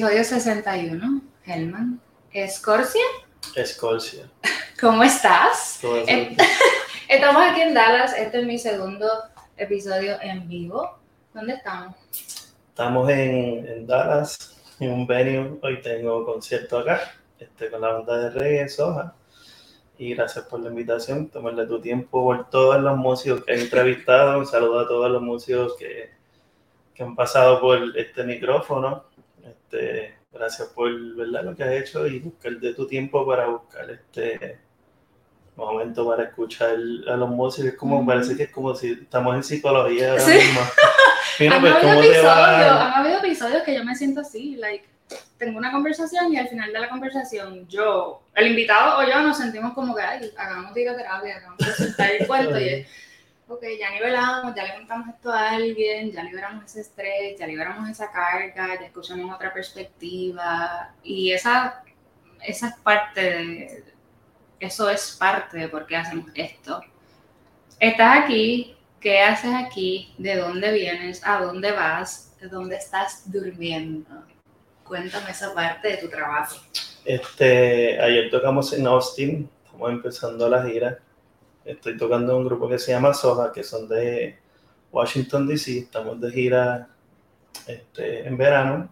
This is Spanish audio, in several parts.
Episodio 61, Helman. ¿Escorcia? Escorcia. ¿Cómo estás? Todo eso. Eh, Estamos aquí en Dallas. Este es mi segundo episodio en vivo. ¿Dónde estamos? Estamos en, en Dallas, en un venue. Hoy tengo concierto acá, este, con la banda de reggae, Soja. Y gracias por la invitación. Tomarle tu tiempo por todos los músicos que he entrevistado. Un saludo a todos los músicos que, que han pasado por este micrófono. Este, gracias por ¿verdad? lo que has hecho y buscar de tu tiempo para buscar este momento para escuchar a los músicos. Es como, parece que es como si estamos en psicología ahora Sí. mismo. Mira, han, pues, habido ¿cómo te episodios, va? han habido episodios que yo me siento así, like, tengo una conversación y al final de la conversación yo, el invitado o yo nos sentimos como que, ay, hagamos terapia, hagamos de soltar el cuento y es, ok, ya nivelamos, ya le contamos esto a alguien, ya liberamos ese estrés, ya liberamos esa carga, ya escuchamos otra perspectiva y esa, esa es parte de, eso es parte de por qué hacemos esto. Estás aquí, ¿qué haces aquí? ¿De dónde vienes? ¿A dónde vas? ¿De dónde estás durmiendo? Cuéntame esa parte de tu trabajo. Este, ayer tocamos en Austin, estamos empezando la gira. Estoy tocando un grupo que se llama Soja, que son de Washington DC. Estamos de gira este, en verano.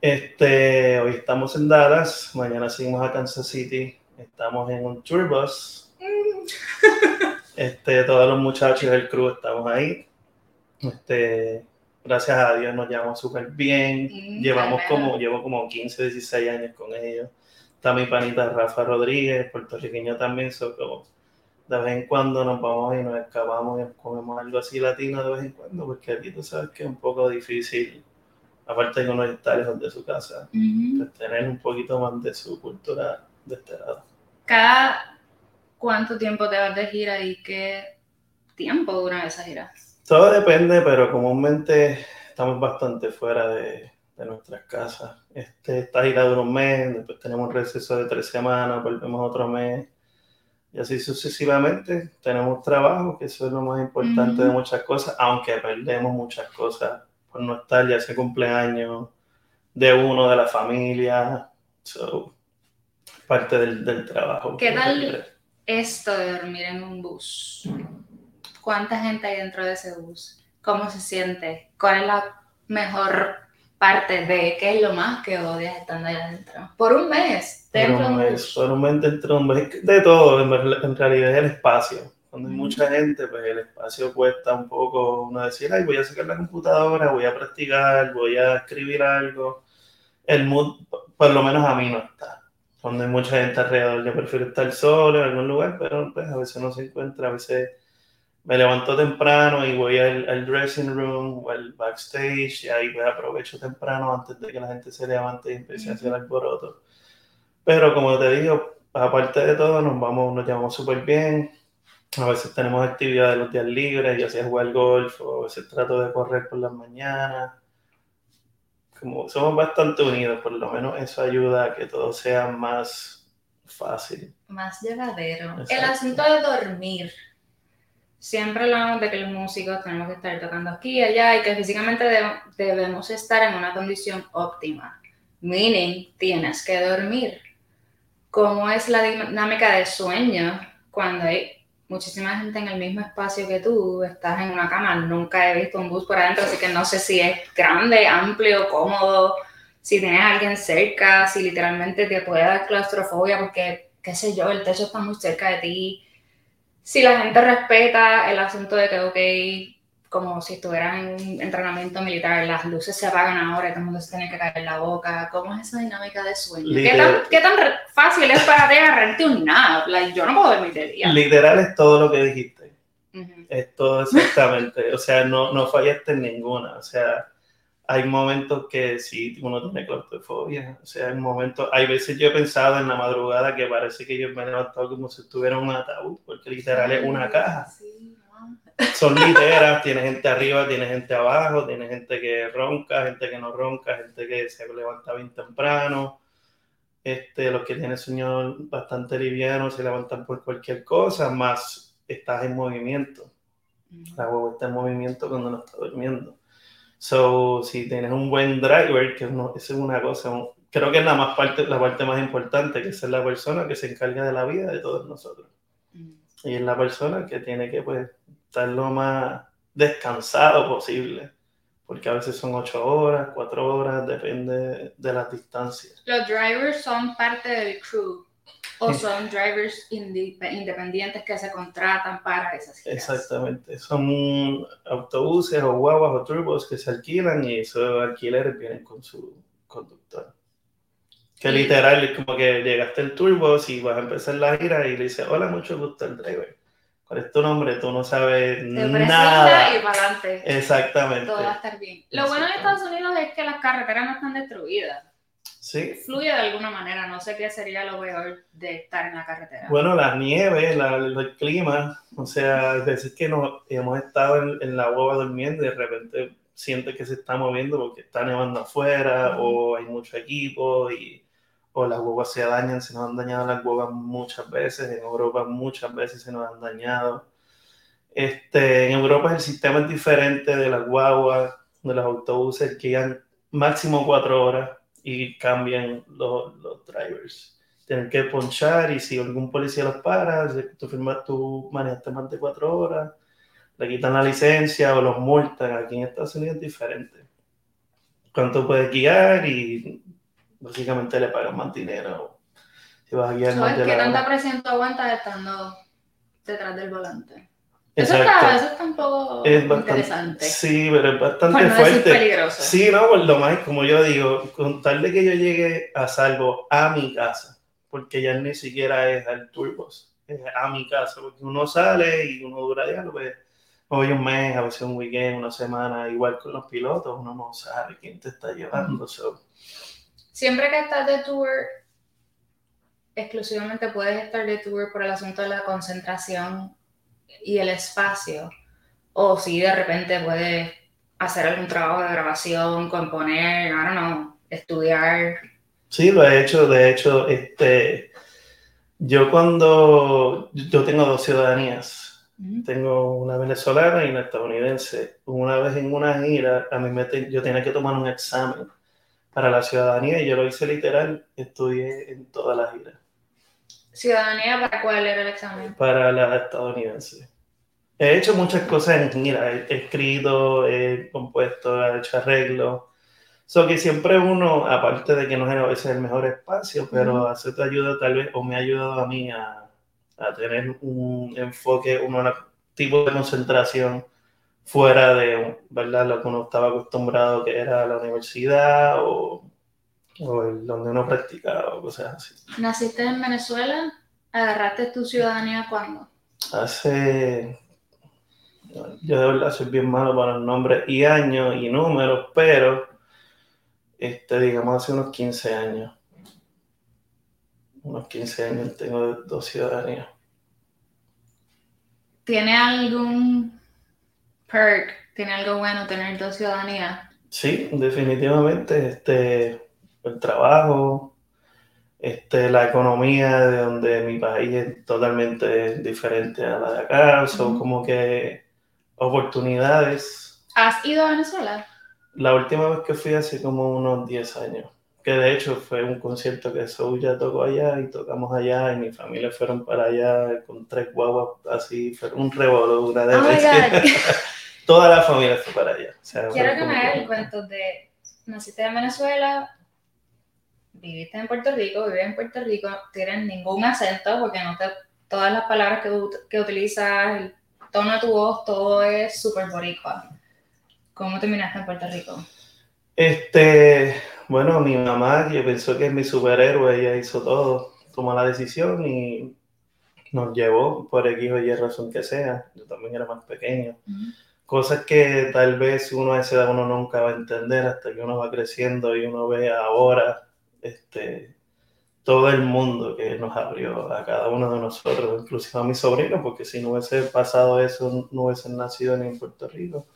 Este, hoy estamos en Dallas, mañana seguimos a Kansas City. Estamos en un tour bus. Este, todos los muchachos del crew estamos ahí. Este, gracias a Dios nos llevamos súper bien. Mm, Llevamos como, llevo como 15, 16 años con ellos. Está mi panita Rafa Rodríguez, puertorriqueño también, so como de vez en cuando nos vamos y nos escapamos y comemos algo así latino de vez en cuando, porque aquí tú sabes que es un poco difícil, aparte de que uno está lejos de su casa, Ujú. pues tener un poquito más de su cultura de este lado. ¿Cada cuánto tiempo te vas de gira y qué tiempo dura esa gira? Todo depende, pero comúnmente estamos bastante fuera de, de nuestras casas. Este, esta gira dura un mes, después tenemos un receso de tres semanas, volvemos otro mes. Y así sucesivamente tenemos trabajo, que eso es lo más importante de muchas cosas, aunque perdemos muchas cosas por no estar, ya sea cumpleaños de uno, de la familia. So, parte del, del trabajo. ¿Qué tal? Esto de dormir en un bus. ¿Cuánta gente hay dentro de ese bus? ¿Cómo se siente? ¿Cuál es la mejor parte de qué es lo más que odias estando allá adentro? Por un mes, dentro Pero de un me- bus. solamente entre hombres, de todo, en, realidad es el espacio. Cuando hay mucha gente, pues el espacio cuesta un poco uno decir, ay, voy a sacar la computadora, voy a practicar, voy a escribir algo. El mood, por lo menos a mí no está. Cuando hay mucha gente alrededor, yo prefiero estar solo en algún lugar, pero pues a veces no se encuentra, a veces me levanto temprano y voy al, al dressing room o al backstage y ahí pues aprovecho temprano antes de que la gente se levante y empiece a hacer alboroto. Pero como te digo, aparte de todo, nos vamos, nos llevamos súper bien. A veces tenemos actividades los días libres, ya sea jugar golf o a veces trato de correr por las mañanas. Como somos bastante unidos, por lo menos eso ayuda a que todo sea más fácil. Más llevadero. El asunto de dormir. Siempre hablamos de que los músicos tenemos que estar tocando aquí y allá y que físicamente de- debemos estar en una condición óptima. Meaning, tienes que dormir. ¿Cómo es la dinámica de sueño cuando hay muchísima gente en el mismo espacio que tú? Estás en una cama. Nunca he visto un bus por adentro, así que no sé si es grande, amplio, cómodo, si tienes alguien cerca, si literalmente te puede dar claustrofobia porque, qué sé yo, el techo está muy cerca de ti. Si la gente respeta el asunto de que, ok, como si estuvieras en un entrenamiento militar, las luces se apagan ahora y todo el mundo se tiene que caer en la boca. ¿Cómo es esa dinámica de sueño? ¿Qué tan, qué fácil es para ti agarrarte un nap? Like, yo no puedo dormir de día. Literal es todo lo que dijiste. Es todo exactamente. o sea, no, no fallaste en ninguna. O sea, hay momentos que sí, uno tiene claustrofobia. O sea, hay momentos, hay veces yo he pensado en la madrugada que parece que yo me he levantado como si estuviera en un ataúd, porque literal es una caja. Sí. Son literas, tiene gente arriba, tiene gente abajo, tiene gente que ronca, gente que no ronca, gente que se levanta bien temprano. Este, los que tienen sueño bastante liviano se levantan por cualquier cosa, más estás en movimiento. La huevo está en movimiento cuando no está durmiendo. So, si tienes un buen driver, que no, eso es una cosa, creo que es la, más parte, la parte más importante, que es la persona que se encarga de la vida de todos nosotros. Mm. Y es la persona que tiene que pues, estar lo más descansado posible, porque a veces son ocho horas, cuatro horas, depende de las distancias. Los drivers son parte del crew o son drivers independientes que se contratan para esas giras. Exactamente, son autobuses o guaguas o turbos que se alquilan y esos alquileres vienen con su conductor. Que literal es como que llegaste el turbo y vas a empezar la gira y le dices, hola, mucho gusto el driver. ¿Cuál es tu nombre? Tú no sabes nada. y para adelante. Exactamente. Todo va a estar bien. Lo bueno de Estados Unidos es que las carreteras no están destruidas. Fluye de alguna manera, no sé qué sería lo peor de estar en la carretera. Bueno, la nieve, el clima, o sea, veces que nos, hemos estado en, la hueva durmiendo y de repente siente que se está moviendo porque está nevando afuera o hay mucho equipo y o las huevas se dañan, se nos han dañado las huevas muchas veces, en Europa muchas veces se nos han dañado. Este, en Europa el sistema es diferente de las guaguas, de los autobuses que llegan máximo cuatro horas y cambian los, los drivers. Tienen que ponchar y si algún policía los para, tú, firmas, tú manejaste más de cuatro horas, le quitan la licencia o los multan. Aquí en Estados Unidos es diferente. Cuánto puedes guiar y básicamente le pagan más dinero. Si vas a guiar más ¿Qué tanta presión tú aguantas estando detrás del volante? Eso está, eso está, un poco interesante. Sí, pero es bastante no fuerte. peligroso. Sí, no, por lo más, como yo digo, con tal de que yo llegue a salvo a mi casa, porque ya ni siquiera es al turbos, es a mi casa, porque uno sale y uno dura ya, pues, hoy un mes, a veces un weekend, una semana, igual con los pilotos, uno no sabe quién te está llevando. Siempre que estás de tour, exclusivamente puedes estar de tour por el asunto de la concentración y el espacio, o si de repente puedes hacer algún trabajo de grabación, componer, I don't know, estudiar. Sí, lo he hecho, de hecho, este, yo cuando, yo tengo dos ciudadanías, tengo una venezolana y una estadounidense. Una vez en una gira, a mí me yo tenía que tomar un examen para la ciudadanía y yo lo hice literal, estudié en toda la gira. ¿Ciudadanía para cuál era el examen? Para la estadounidense. He hecho muchas cosas en mira, he escrito, he compuesto, he hecho arreglos. So que siempre uno, aparte de que no es a veces el mejor espacio, pero hace tu ayuda tal vez, o me ha ayudado a mí a, a tener un enfoque, un tipo de concentración fuera de ¿verdad? lo que uno estaba acostumbrado, que era la universidad o o el, donde uno practicaba o cosas así. ¿Naciste en Venezuela? ¿Agarraste tu ciudadanía cuándo? Hace. Yo de verdad soy bien malo para los nombres y años y números, pero este, digamos hace unos 15 años. Unos 15 años tengo dos ciudadanías. ¿Tiene algún perk? ¿Tiene algo bueno tener dos ciudadanías? Sí, definitivamente. Este, el trabajo, este, la economía de donde mi país es totalmente diferente a la de acá, son como que oportunidades. ¿Has ido a Venezuela? La última vez que fui hace como unos 10 años, que de hecho fue un concierto que ya tocó allá y tocamos allá y mi familia fueron para allá con tres guaguas así, fue un revolú, una de oh Toda la familia fue para allá. Quiero que me hagas el cuento de, naciste en Venezuela, viviste en Puerto Rico, vives en Puerto Rico, no tienes ningún acento porque no te, todas las palabras que, que utilizas, el tono de tu voz, todo es súper boricua. ¿Cómo terminaste en Puerto Rico? Este, bueno, mi mamá, yo pensó que es mi superhéroe, ella hizo todo, tomó la decisión y nos llevó por X o Y razón que sea. Yo también era más pequeño. Cosas que tal vez uno a esa edad uno nunca va a entender hasta que uno va creciendo y uno ve ahora este, todo el mundo que nos abrió a cada uno de nosotros, inclusive a mi sobrino, porque si no hubiese pasado eso, no hubiesen nacido ni en Puerto Rico.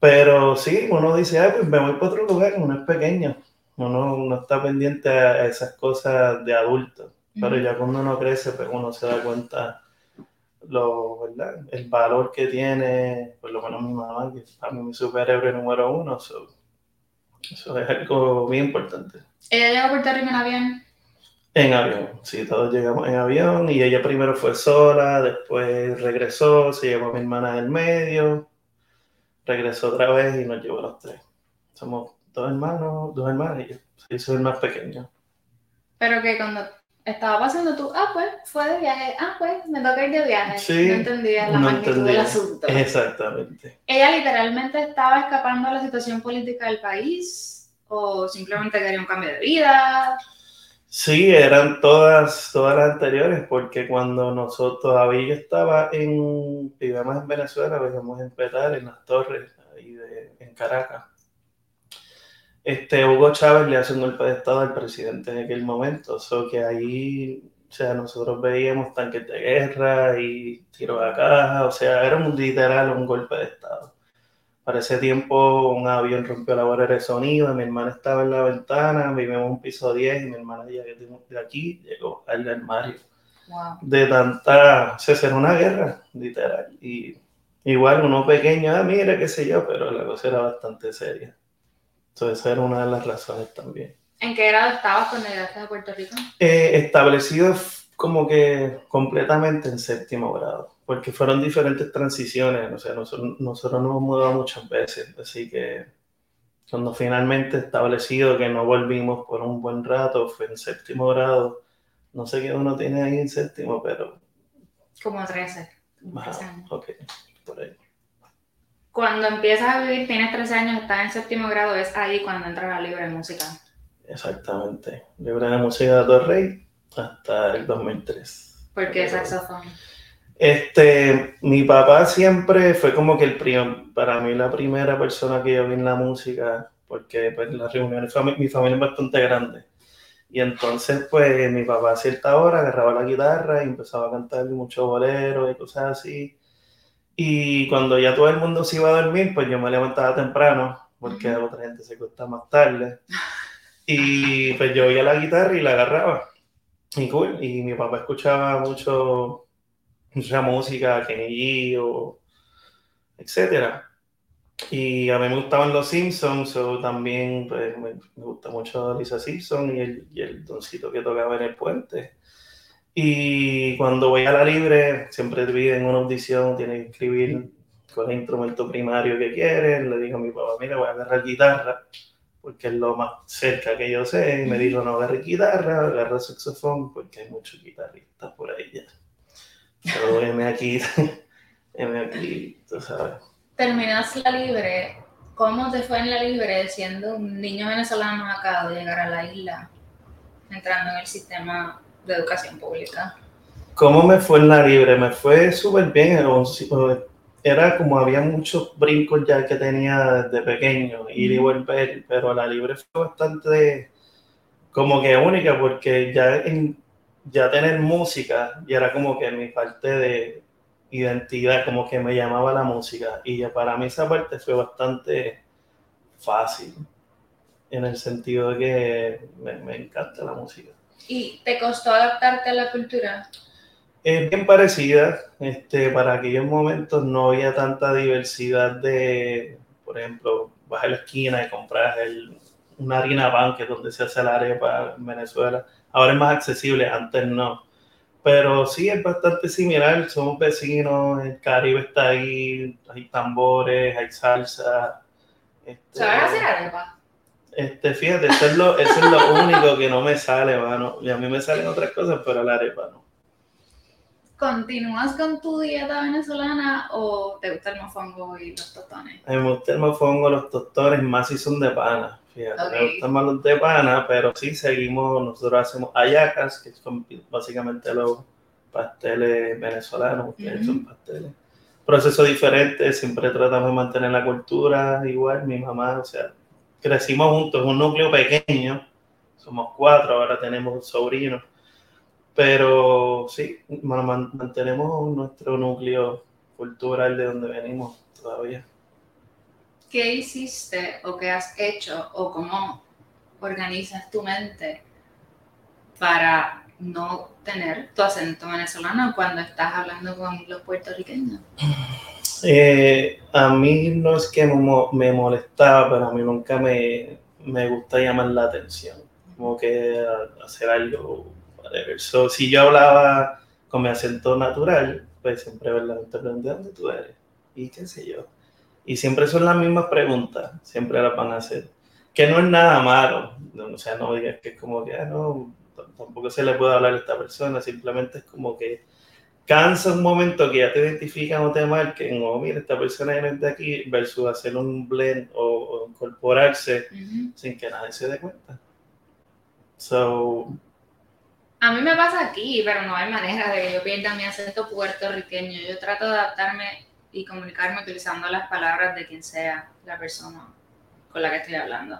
Pero sí, uno dice, Ay, pues me voy para otro lugar, uno es pequeño, uno no está pendiente a esas cosas de adulto, pero ya cuando uno crece, pues uno se da cuenta lo, ¿verdad? el valor que tiene, por lo menos mi mamá, que es para mí mi superhéroe número uno. eso es algo bien importante. ¿Ella llegó a Puerto Rico en avión? En avión, sí, todos llegamos en avión y ella primero fue sola, después regresó, se llevó a mi hermana del medio, regresó otra vez y nos llevó a los tres. Somos dos hermanos, dos hermanas y yo, sí, soy el más pequeño. Pero que cuando estaba pasando tú, ah, pues fue de viaje, ah, pues me toca ir de viaje. Sí, no entendía la no magnitud del entendía. asunto. Exactamente. ¿Ella literalmente estaba escapando de la situación política del país? ¿O simplemente quería un cambio de vida? Sí, eran todas, todas las anteriores, porque cuando nosotros, todavía yo estaba en, vivíamos en Venezuela, vivíamos en Petal, en las torres, ahí de, en Caracas. Este, Hugo Chávez le hace un golpe de estado al presidente en aquel momento, o que ahí, o sea, nosotros veíamos tanques de guerra y tiros a caja, o sea, era un literal un golpe de estado. Para ese tiempo un avión rompió la barrera de sonido, mi hermana estaba en la ventana, vivimos en un piso 10 y mi hermana de aquí llegó al armario. Wow. De tanta, o sea, era una guerra, literal. Y igual uno pequeño, ah, mira, qué sé yo, pero la cosa era bastante seria. Entonces esa era una de las razones también. ¿En qué grado estabas cuando llegaste a Puerto Rico? Eh, establecido como que completamente en séptimo grado, porque fueron diferentes transiciones, o sea, nosotros, nosotros nos hemos mudado muchas veces, así que cuando finalmente establecido que no volvimos por un buen rato, fue en séptimo grado, no sé qué uno tiene ahí en séptimo, pero... Como 13. como Ajá, 13 años. ok, por ahí. Cuando empiezas a vivir, tienes 13 años, estás en séptimo grado, es ahí cuando entras a libre de música. Exactamente. Libre de música de Torrey hasta el 2003. ¿Por qué saxofón? Este, mi papá siempre fue como que el prim- para mí la primera persona que yo vi en la música, porque pues las reuniones, mi familia es bastante grande. Y entonces pues mi papá a cierta hora agarraba la guitarra y empezaba a cantar mucho bolero y cosas así. Y cuando ya todo el mundo se iba a dormir, pues yo me levantaba temprano, porque Ujú. otra gente se acuesta más tarde. Y pues yo oía la guitarra y la agarraba. Y cool. Y mi papá escuchaba mucho, mucha música, Kenny G o etcétera. Y a mí me gustaban los Simpsons, o también pues, me, me gusta mucho Lisa Simpson y el, y el doncito que tocaba en el puente. Y cuando voy a la libre, siempre te piden una audición, tienes que escribir con el instrumento primario que quieres. Le digo a mi papá, mira, voy a agarrar guitarra, porque es lo más cerca que yo sé. Y me dijo, no agarre guitarra, agarra saxofón, porque hay muchos guitarristas por ahí ya. Pero M aquí, M aquí, tú sabes. Terminas la libre. ¿Cómo te fue en la libre siendo un niño venezolano acá de llegar a la isla, entrando en el sistema de educación pública? ¿Cómo me fue en la libre? Me fue súper bien. Era Era como había muchos brincos ya que tenía desde pequeño, ir y volver, pero la libre fue bastante como que única porque ya, en, ya tener música ya era como que mi parte de identidad, como que me llamaba la música. Y ya para mí esa parte fue bastante fácil, en el sentido de que me, me encanta la música. ¿Y te costó adaptarte a la cultura? Es bien parecida, este, para aquellos momentos no había tanta diversidad de, por ejemplo, vas a la esquina y compras el, una harina pan, que es donde se hace la arepa en Venezuela. Ahora es más accesible, antes no. Pero sí, es bastante similar, somos vecinos, el Caribe está ahí, hay tambores, hay salsa. Este, ¿Sabes hacer arepa? este, fíjate, eso es, lo, eso es lo único que no me sale, mano. Y a mí me salen otras cosas, pero la arepa no. ¿Continúas con tu dieta venezolana o te gusta el mofongo y los tostones? A mí me gusta el mofongo, los tostones, más si son de pana. Fíjate, Ok. me gustan más los de pana, pero sí seguimos, nosotros hacemos ayacas, que son básicamente los pasteles venezolanos, ustedes Ujú. son pasteles. Proceso diferente, siempre tratamos de mantener la cultura igual, mi mamá, o sea, crecimos juntos, un núcleo pequeño, somos cuatro, ahora tenemos un sobrino, pero sí, man- man- mantenemos nuestro núcleo cultural de donde venimos todavía. ¿Qué hiciste o qué has hecho o cómo organizas tu mente para no tener tu acento venezolano cuando estás hablando con los puertorriqueños? Eh, a mí no es que me molestaba, pero a mí nunca me, me gusta llamar la atención, como que hacer algo. So, si yo hablaba con mi acento natural, pues siempre la gente ¿de dónde tú eres? Y qué sé yo. Y siempre son las mismas preguntas, siempre las van a hacer. Que no es nada malo, o sea, no digas que es como que, ah, no, tampoco se le puede hablar a esta persona, simplemente es como que cansa un momento que ya te identifican o te marquen, o mira, esta persona viene de aquí, versus hacer un blend o, incorporarse sin que nadie se dé cuenta. So, a mí me pasa aquí, pero no hay manera de que yo pierda mi acento puertorriqueño. Yo trato de adaptarme y comunicarme utilizando las palabras de quien sea la persona con la que estoy hablando.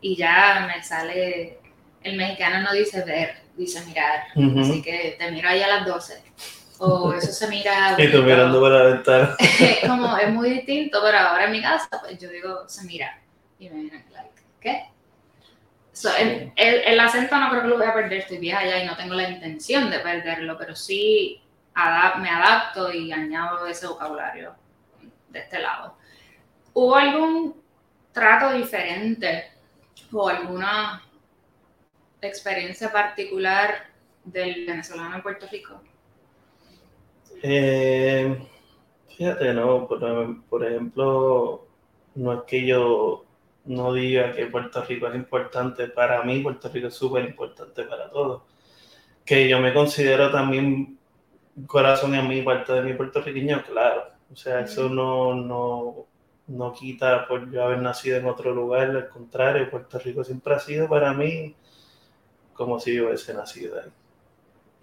Y ya me sale, el mexicano no dice ver, dice mirar. Así que te miro ahí a las 12. O eso se mira. y tú mirando para la ventana. Como es muy distinto, pero ahora en mi casa, pues yo digo se mira. Y me vienen, like, ¿qué? el, el, acento no creo que lo voy a perder, estoy vieja ya y no tengo la intención de perderlo, pero sí me adapto y añado ese vocabulario de este lado. ¿Hubo algún trato diferente o alguna experiencia particular del venezolano en Puerto Rico? Eh, fíjate, no, por, por ejemplo, no es que yo no diga que Puerto Rico es importante para mí, Puerto Rico es súper importante para todos. Que yo me considero también corazón en mí, parte de mi puertorriqueño, claro. O sea, eso no, no, no quita por yo haber nacido en otro lugar, al contrario, Puerto Rico siempre ha sido para mí como si yo hubiese nacido ahí.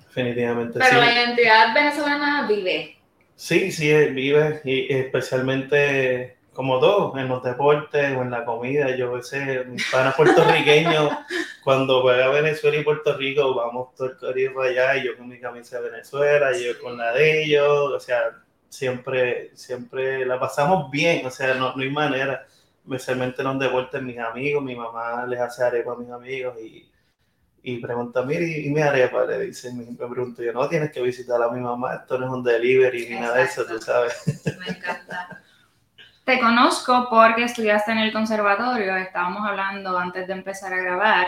Definitivamente. Pero la identidad venezolana vive. Sí, sí, vive, y especialmente como todo, en los deportes o en la comida. Yo sé, mis panas puertorriqueños, cuando juega Venezuela y Puerto Rico, vamos todo el para allá, y yo con mi camisa de Venezuela, y yo con la de ellos, o sea, siempre, siempre la pasamos bien, o sea, no, no hay manera. Especialmente en los deportes, mis amigos, mi mamá les hace arepa a mis amigos y, y pregunta, mire, ¿y mi arepa? Le dicen, me pregunto yo, no, tienes que visitar a mi mamá, esto no es un delivery ni nada de eso, tú sabes. Me encanta. Te conozco porque estudiaste en el conservatorio. Estábamos hablando antes de empezar a grabar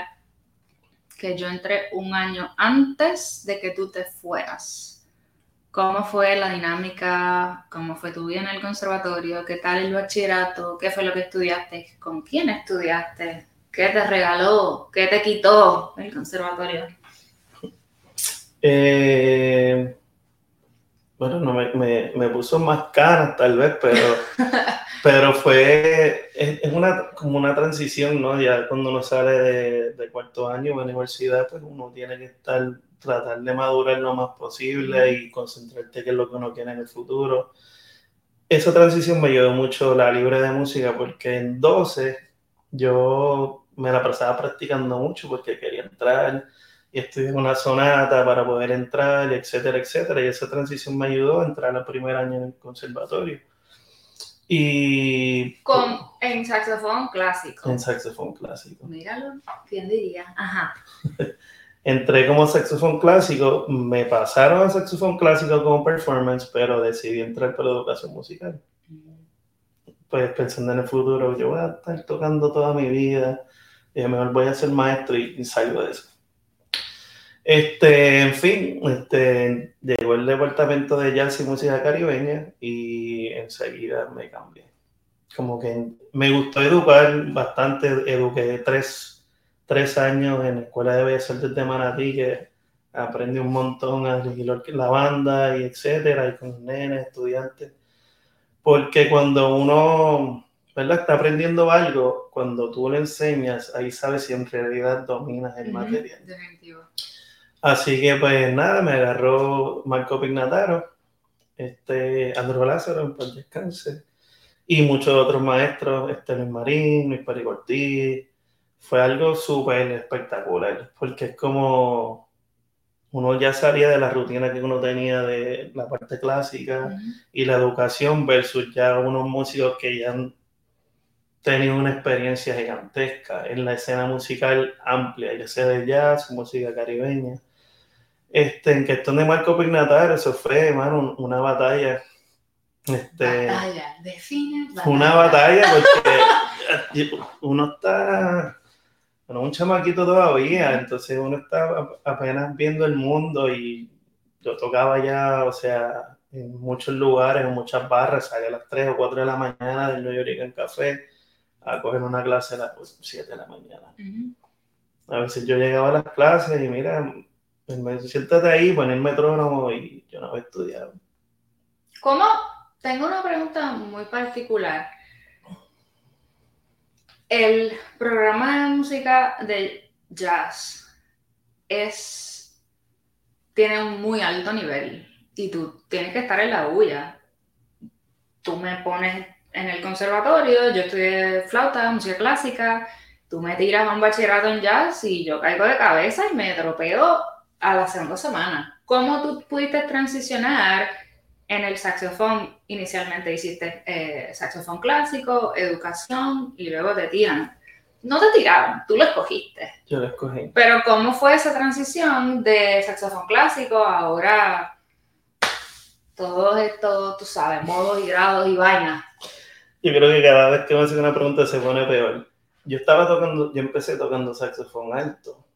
que yo entré un año antes de que tú te fueras. ¿Cómo fue la dinámica? ¿Cómo fue tu vida en el conservatorio? ¿Qué tal el bachillerato? ¿Qué fue lo que estudiaste? ¿Con quién estudiaste? ¿Qué te regaló? ¿Qué te quitó el conservatorio? Eh, bueno, no me, me, puso más caras tal vez, pero Pero fue, es, una, como una transición, ¿no? Ya cuando uno sale de, de, cuarto año de universidad, pues uno tiene que estar, tratar de madurar lo más posible y concentrarte en lo que uno quiere en el futuro. Esa transición me ayudó mucho la libre de música porque en 12 yo me la pasaba practicando mucho porque quería entrar y estudiar una sonata para poder entrar, etcétera, etcétera. Y esa transición me ayudó a entrar al primer año en el conservatorio. Y. Con, en saxofón clásico. En saxofón clásico. Míralo, ¿quién diría? Ajá. Entré como saxofón clásico, me pasaron a saxofón clásico como performance, pero decidí entrar por educación musical. Pues pensando en el futuro, yo voy a estar tocando toda mi vida, y mejor voy a ser maestro y, salgo de eso. Este, en fin, este, llegó el departamento de jazz y música caribeña y enseguida me cambié. Como que me gustó educar bastante, eduqué tres, tres años en la Escuela de Bellas Artes de Manatí, que aprendí un montón a dirigir la banda y etcétera, y con nenes, estudiantes. Porque cuando uno ¿verdad? está aprendiendo algo, cuando tú le enseñas, ahí sabes si en realidad dominas el material. Así que pues nada, me agarró Marco Pignataro, este, Andrés Lázaro, en paz descanse, y muchos otros maestros, este, Luis Marín, Luis Paricortí. Fue algo súper espectacular, porque es como uno ya salía de la rutina que uno tenía de la parte clásica y la educación versus ya unos músicos que ya han tenido una experiencia gigantesca en la escena musical amplia, ya sea de jazz, música caribeña. Este, en cuestión de Marco Pignatar, eso fue, hermano, una batalla. Este, batalla, define. Fue una batalla porque uno está, bueno, un chamaquito todavía, entonces uno está apenas viendo el mundo y yo tocaba ya, o sea, en muchos lugares, en muchas barras, salía a las 3 o 4 de la mañana del New York en Café a coger una clase a las 7 de la mañana. A veces yo llegaba a las clases y mira, me siéntate ahí, pon el metrónomo y yo no había estudiado. ¿Cómo? Tengo una pregunta muy particular. El programa de música de jazz es tiene un muy alto nivel y tú tienes que estar en la bulla. Tú me pones en el conservatorio, yo estudié flauta, música clásica, tú me tiras a un bachillerato en jazz y yo caigo de cabeza y me tropeo a la segunda semana. ¿Cómo tú pudiste transicionar en el saxofón? Inicialmente hiciste eh, saxofón clásico, educación y luego te tiran. No te tiraron, tú lo escogiste. Yo lo escogí. Pero ¿cómo fue esa transición de saxofón clásico a ahora todo esto, tú sabes, modos y grados y vainas? Yo creo que cada vez que me hacen una pregunta se pone peor. Yo estaba tocando, yo empecé tocando saxofón alto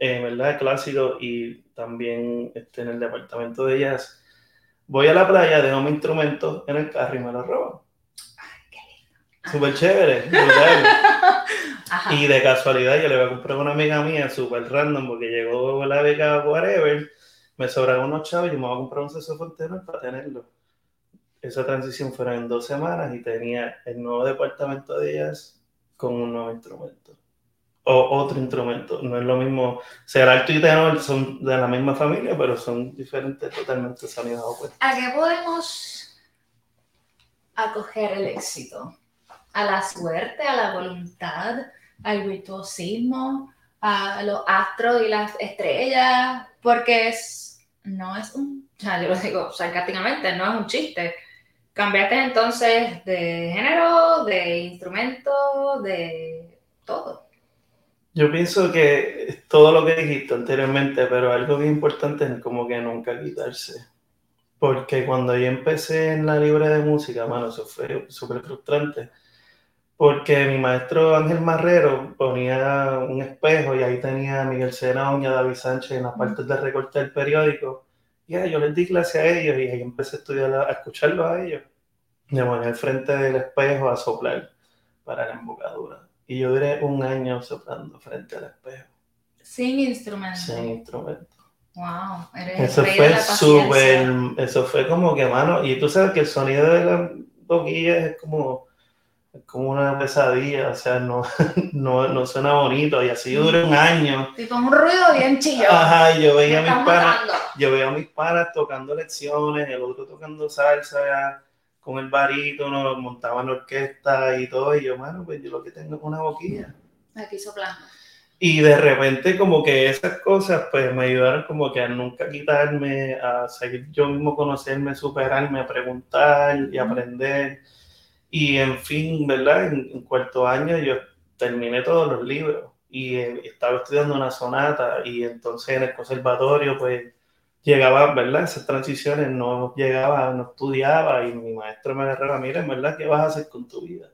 en ¿verdad? Clásico y también este, en el departamento de jazz. Voy a la playa, dejo mi instrumento en el carro y me lo roban. Súper chévere, Y de casualidad yo le voy a comprar a una amiga mía, súper random, porque llegó la beca whatever, me sobraron unos chavos y me voy a comprar un saxofón para tenerlo. Esa transición fue en dos semanas y tenía el nuevo departamento de jazz con un nuevo instrumento o otro instrumento. No es lo mismo. Ser alto y tenor son de la misma familia, pero son diferentes totalmente sonidos opuestos. ¿A qué podemos acoger el éxito? ¿A la suerte, a la voluntad, al virtuosismo, a los astros y las estrellas? Porque es, no es un, sea, yo lo digo sarcásticamente, no es un chiste. Cambiaste entonces de género, de instrumento, de todo. Yo pienso que todo lo que dijiste anteriormente, pero algo bien importante es como que nunca quitarse. Porque cuando yo empecé en la libre de música, mano, eso fue súper frustrante. Porque mi maestro Ángel Marrero ponía un espejo y ahí tenía a Miguel Serón y a David Sánchez en las partes de recorte del periódico. Y yo les di clase a ellos y ahí empecé a estudiar, a escucharlos a ellos. Me ponía al frente del espejo a soplar para la embocadura. Y yo duré un año soplando frente al espejo. Sin instrumento. Sin instrumento. Wow, eres eso fue súper, eso fue como que, mano, y tú sabes que el sonido de las boquillas es como, como una pesadilla, o sea, no, no, no suena bonito, y así duré un año. Tipo un ruido bien chillo. Ajá, yo veía a mis panas, yo veía a mis panas tocando lecciones, el otro tocando salsa, con el barítono, montaban la orquesta y todo, y yo, mano, pues yo lo que tengo es una boquilla. Aquí soplando. Y de repente como que esas cosas pues me ayudaron como que a nunca quitarme, a seguir yo mismo conocerme, superarme, a preguntar y aprender. Y en fin, ¿verdad? En, cuarto año yo terminé todos los libros y eh, estaba estudiando una sonata y entonces en el conservatorio pues llegaba, ¿verdad? Esas transiciones no llegaba, no estudiaba y mi maestro me agarraba, mira, ¿verdad? ¿Qué vas a hacer con tu vida?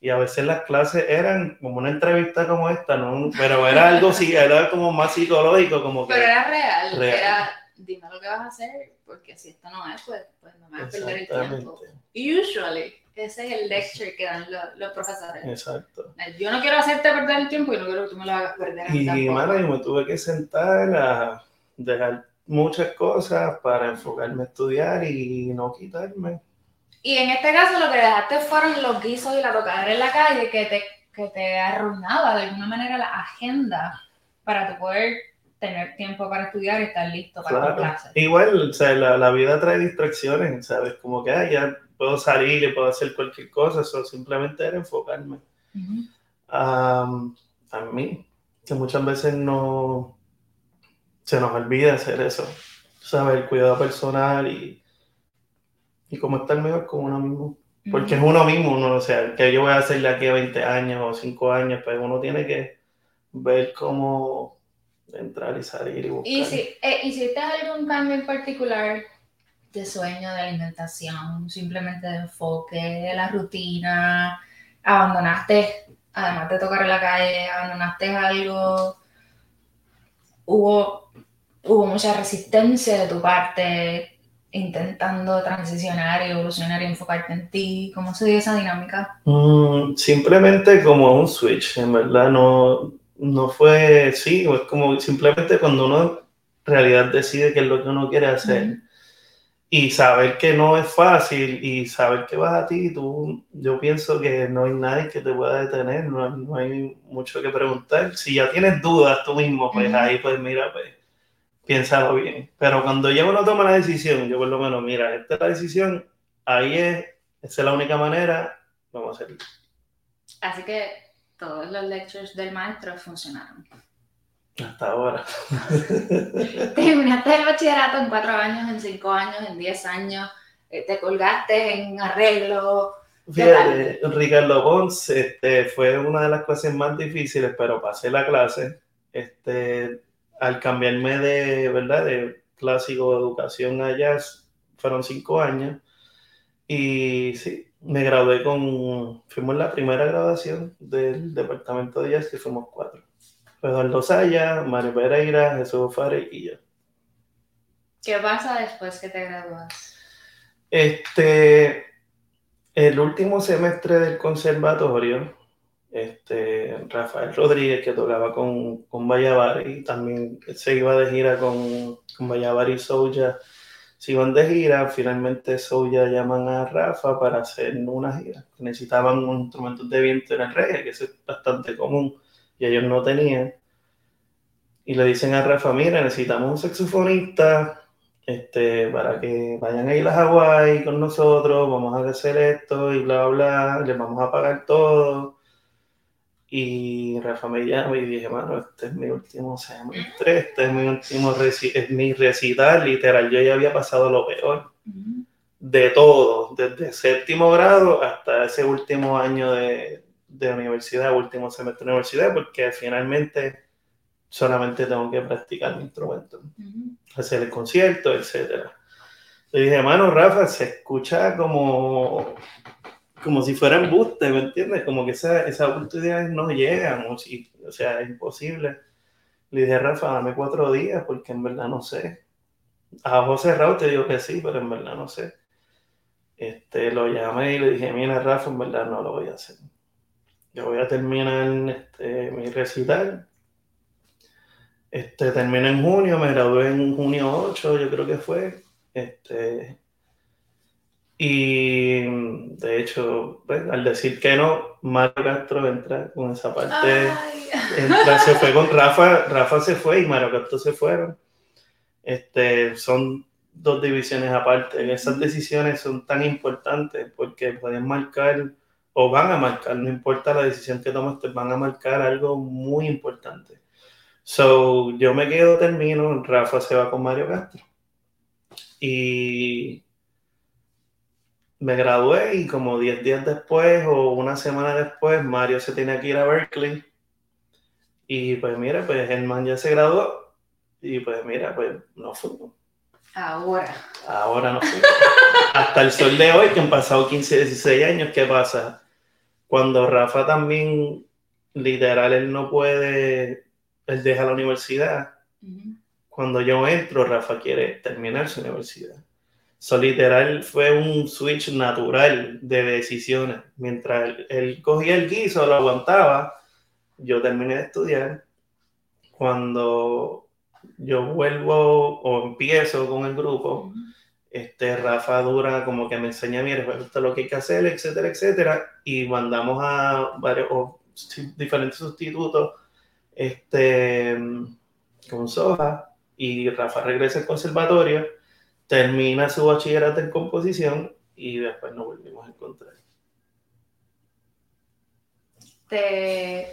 Y a veces las clases eran como una entrevista como esta, ¿no? Pero era algo, sí, era como más psicológico, como que... Pero era real, era, dime lo que vas a hacer, porque si esto no es, pues, pues no me vas a perder el tiempo. Usually, ese es el lecture que dan los, los, profesores. Exacto. Yo no quiero hacerte perder el tiempo y no quiero que tú me lo hagas perder. Y, mano, yo me tuve que sentar a dejar muchas cosas para enfocarme a estudiar y no quitarme. Y en este caso lo que dejaste fueron los guisos y la tocadera en la calle que te, que te arruinaba de alguna manera la agenda para tu poder tener tiempo para estudiar y estar listo para tu clase. Igual, o sea, la, la, vida trae distracciones, ¿sabes? Como que ya puedo salir y puedo hacer cualquier cosa, eso simplemente era enfocarme. a mí, que muchas veces no, se nos olvida hacer eso. ¿Sabes? El cuidado personal y, y cómo estar mejor con uno mismo. Porque es uno mismo, uno, o sea, que yo voy a hacerle aquí a 20 años o 5 años, pero pues uno tiene que ver cómo entrar y salir y buscar. ¿Y si eh, hiciste algún cambio en particular de sueño, de alimentación, simplemente de enfoque, de la rutina? ¿Abandonaste, además de tocar en la calle, abandonaste algo? ¿Hubo, hubo mucha resistencia de tu parte intentando transicionar y evolucionar y enfocarte en ti? ¿Cómo se dio esa dinámica? Mm, simplemente como un switch, en verdad, no, no fue, sí, es como simplemente cuando uno en realidad decide qué es lo que uno quiere hacer y saber que no es fácil y saber que vas a ti, tú, yo pienso que no hay nadie que te pueda detener, no, hay mucho que preguntar. Si ya tienes dudas tú mismo, pues ahí pues mira, pues piénsalo bien. Pero cuando ya uno toma la decisión, yo por lo menos, mira, esta es la decisión, ahí es, esa es la única manera, vamos a hacerlo. Así que todos los lectures del maestro funcionaron. Hasta ahora. Terminaste el bachillerato en cuatro años, en cinco años, en diez años, eh, te colgaste en arreglo. Fíjate, Ricardo Pons este, fue una de las clases más difíciles, pero pasé la clase. Este, al cambiarme de, ¿verdad? de clásico de educación a jazz, fueron cinco años. Y sí, me gradué con, fuimos la primera graduación del departamento de jazz, que fuimos cuatro. Eduardo Saya, Mario Pereira, Jesús Fare y yo. ¿Qué pasa después que te gradúas? Este, el último semestre del conservatorio, este, Rafael Rodríguez, que tocaba con, con y también se iba de gira con, con y Souya, se iban de gira, finalmente Souya llaman a Rafa para hacer una gira. Necesitaban un instrumento de viento en el reggae, que es bastante común, y ellos no tenían. Y le dicen a Rafa, mira, necesitamos un saxofonista este, para que vayan a ir a Hawái con nosotros, vamos a hacer esto y bla, bla, les vamos a pagar todo y Rafa me llama y dije, mano, este es mi último semestre, este es mi último es mi recital, literal, yo ya había pasado lo peor de todo, desde séptimo grado hasta ese último año de, de universidad, último semestre de universidad, porque finalmente solamente tengo que practicar mi instrumento, hacer el concierto, etc. Le dije, mano, Rafa, se escucha como como si fuera embuste, ¿me entiendes? Como que esa, esas oportunidades no llegan, o, o sea, es imposible. Le dije, Rafa, dame cuatro días porque en verdad no sé. A José cerrado te digo que sí, pero en verdad no sé. Este, lo llamé y le dije, mira, Rafa, en verdad no lo voy a hacer. Yo voy a terminar este, mi recital. Este, terminé en junio, me gradué en junio 8, yo creo que fue. Este, y de hecho, pues, al decir que no, Mario Castro entra con esa parte. Entra, se fue con Rafa, Rafa se fue y Mario Castro se fueron. Este, son dos divisiones aparte. Esas decisiones son tan importantes porque pueden marcar o van a marcar, no importa la decisión que tomaste, van a marcar algo muy importante. So, yo me quedo, termino, Rafa se va con Mario Castro. Y me gradué y como 10 días después o una semana después, Mario se tenía que ir a Berkeley. Y pues mira, pues el man ya se graduó. Y pues mira, pues no fuimos. Ahora. Ahora no fuimos. Hasta el sol de hoy, que han pasado 15, 16 años, ¿qué pasa? Cuando Rafa también, literal, él no puede, él deja la universidad. Cuando yo entro, Rafa quiere terminar su universidad. So, literal fue un switch natural de decisiones. Mientras él, cogía el guiso, lo aguantaba, yo terminé de estudiar. Cuando yo vuelvo o empiezo con el grupo, este, Rafa Dura como que me enseña, mira, esto es lo que hay que hacer, etcétera, etcétera, y mandamos a varios diferentes sustitutos este, con Soja, y Rafa regresa al conservatorio termina su bachillerato en composición y después nos volvimos a encontrar. ¿Te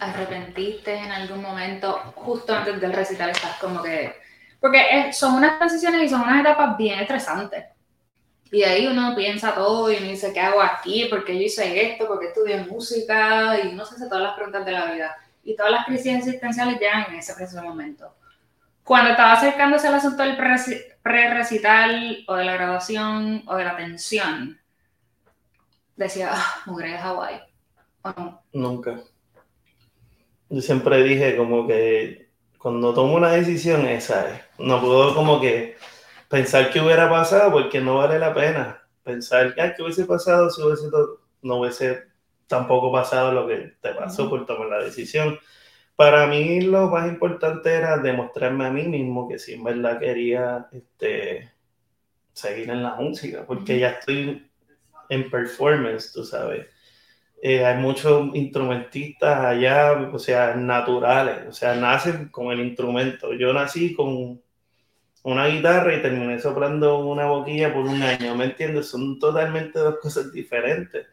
arrepentiste en algún momento, justo antes del recital, estás como que... Porque son unas transiciones y son unas etapas bien estresantes. Y ahí uno piensa todo y uno dice, ¿qué hago aquí? ¿Por qué yo hice esto? ¿Por qué estudié música? Y no sé, todas las preguntas de la vida. y todas las crisis existenciales llegan en ese preciso momento. Cuando estaba acercándose al asunto del pre-recital o de la graduación o de la tensión, decía, ah, mujer de Hawái. ¿O no? Nunca. Yo siempre dije como que cuando tomo una decisión, esa es. No puedo como que pensar que hubiera pasado porque no vale la pena. Pensar que hubiese pasado si hubiese no hubiese tampoco pasado lo que te pasó por tomar la decisión. Para mí lo más importante era demostrarme a mí mismo que sí, en verdad quería este, seguir en la música, porque ya estoy en performance, tú sabes. Eh, hay muchos instrumentistas allá, o sea, naturales, o sea, nacen con el instrumento. Yo nací con una guitarra y terminé soplando una boquilla por un año, ¿me entiendes? Son totalmente dos cosas diferentes.